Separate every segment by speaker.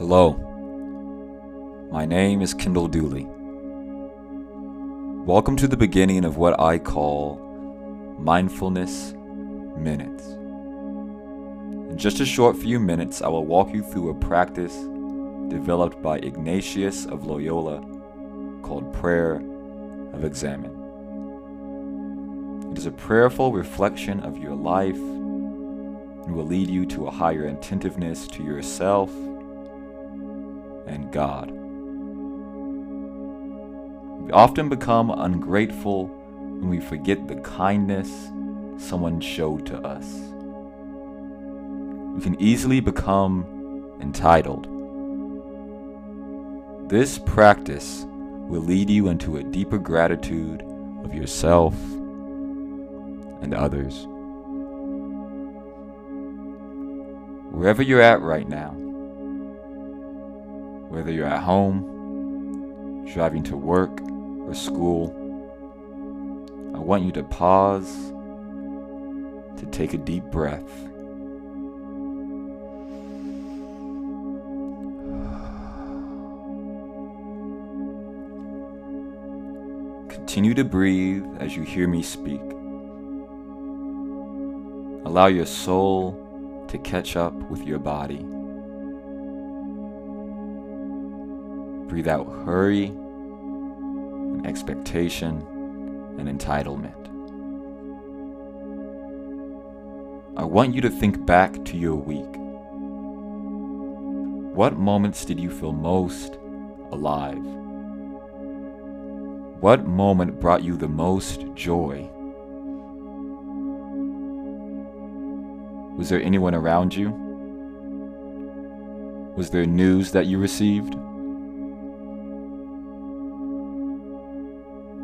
Speaker 1: Hello, my name is Kendall Dooley. Welcome to the beginning of what I call Mindfulness Minutes. In just a short few minutes, I will walk you through a practice developed by Ignatius of Loyola called Prayer of Examen. It is a prayerful reflection of your life and will lead you to a higher attentiveness to yourself and God. We often become ungrateful when we forget the kindness someone showed to us. We can easily become entitled. This practice will lead you into a deeper gratitude of yourself and others. Wherever you're at right now, whether you're at home, driving to work, or school, I want you to pause to take a deep breath. Continue to breathe as you hear me speak. Allow your soul to catch up with your body. Breathe out hurry and expectation and entitlement. I want you to think back to your week. What moments did you feel most alive? What moment brought you the most joy? Was there anyone around you? Was there news that you received?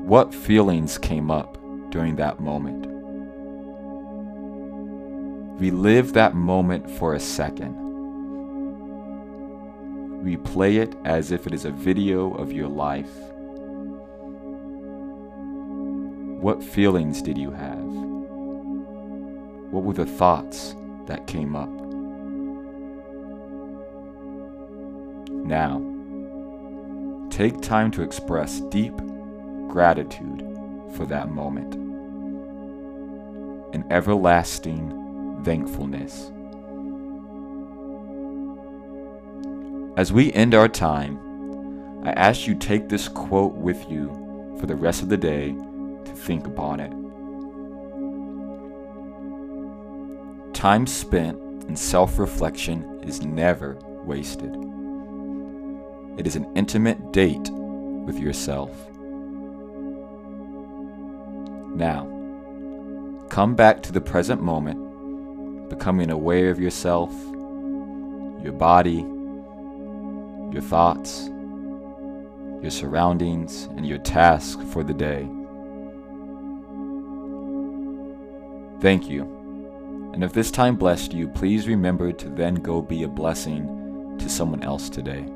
Speaker 1: What feelings came up during that moment? Relive that moment for a second. Replay it as if it is a video of your life. What feelings did you have? What were the thoughts that came up? Now, take time to express deep gratitude for that moment, an everlasting thankfulness. As we end our time, I ask you take this quote with you for the rest of the day to think upon it. Time spent in self reflection is never wasted. It is an intimate date with yourself. Now, come back to the present moment, becoming aware of yourself, your body, your thoughts, your surroundings, and your task for the day. Thank you. And if this time blessed you, please remember to then go be a blessing to someone else today.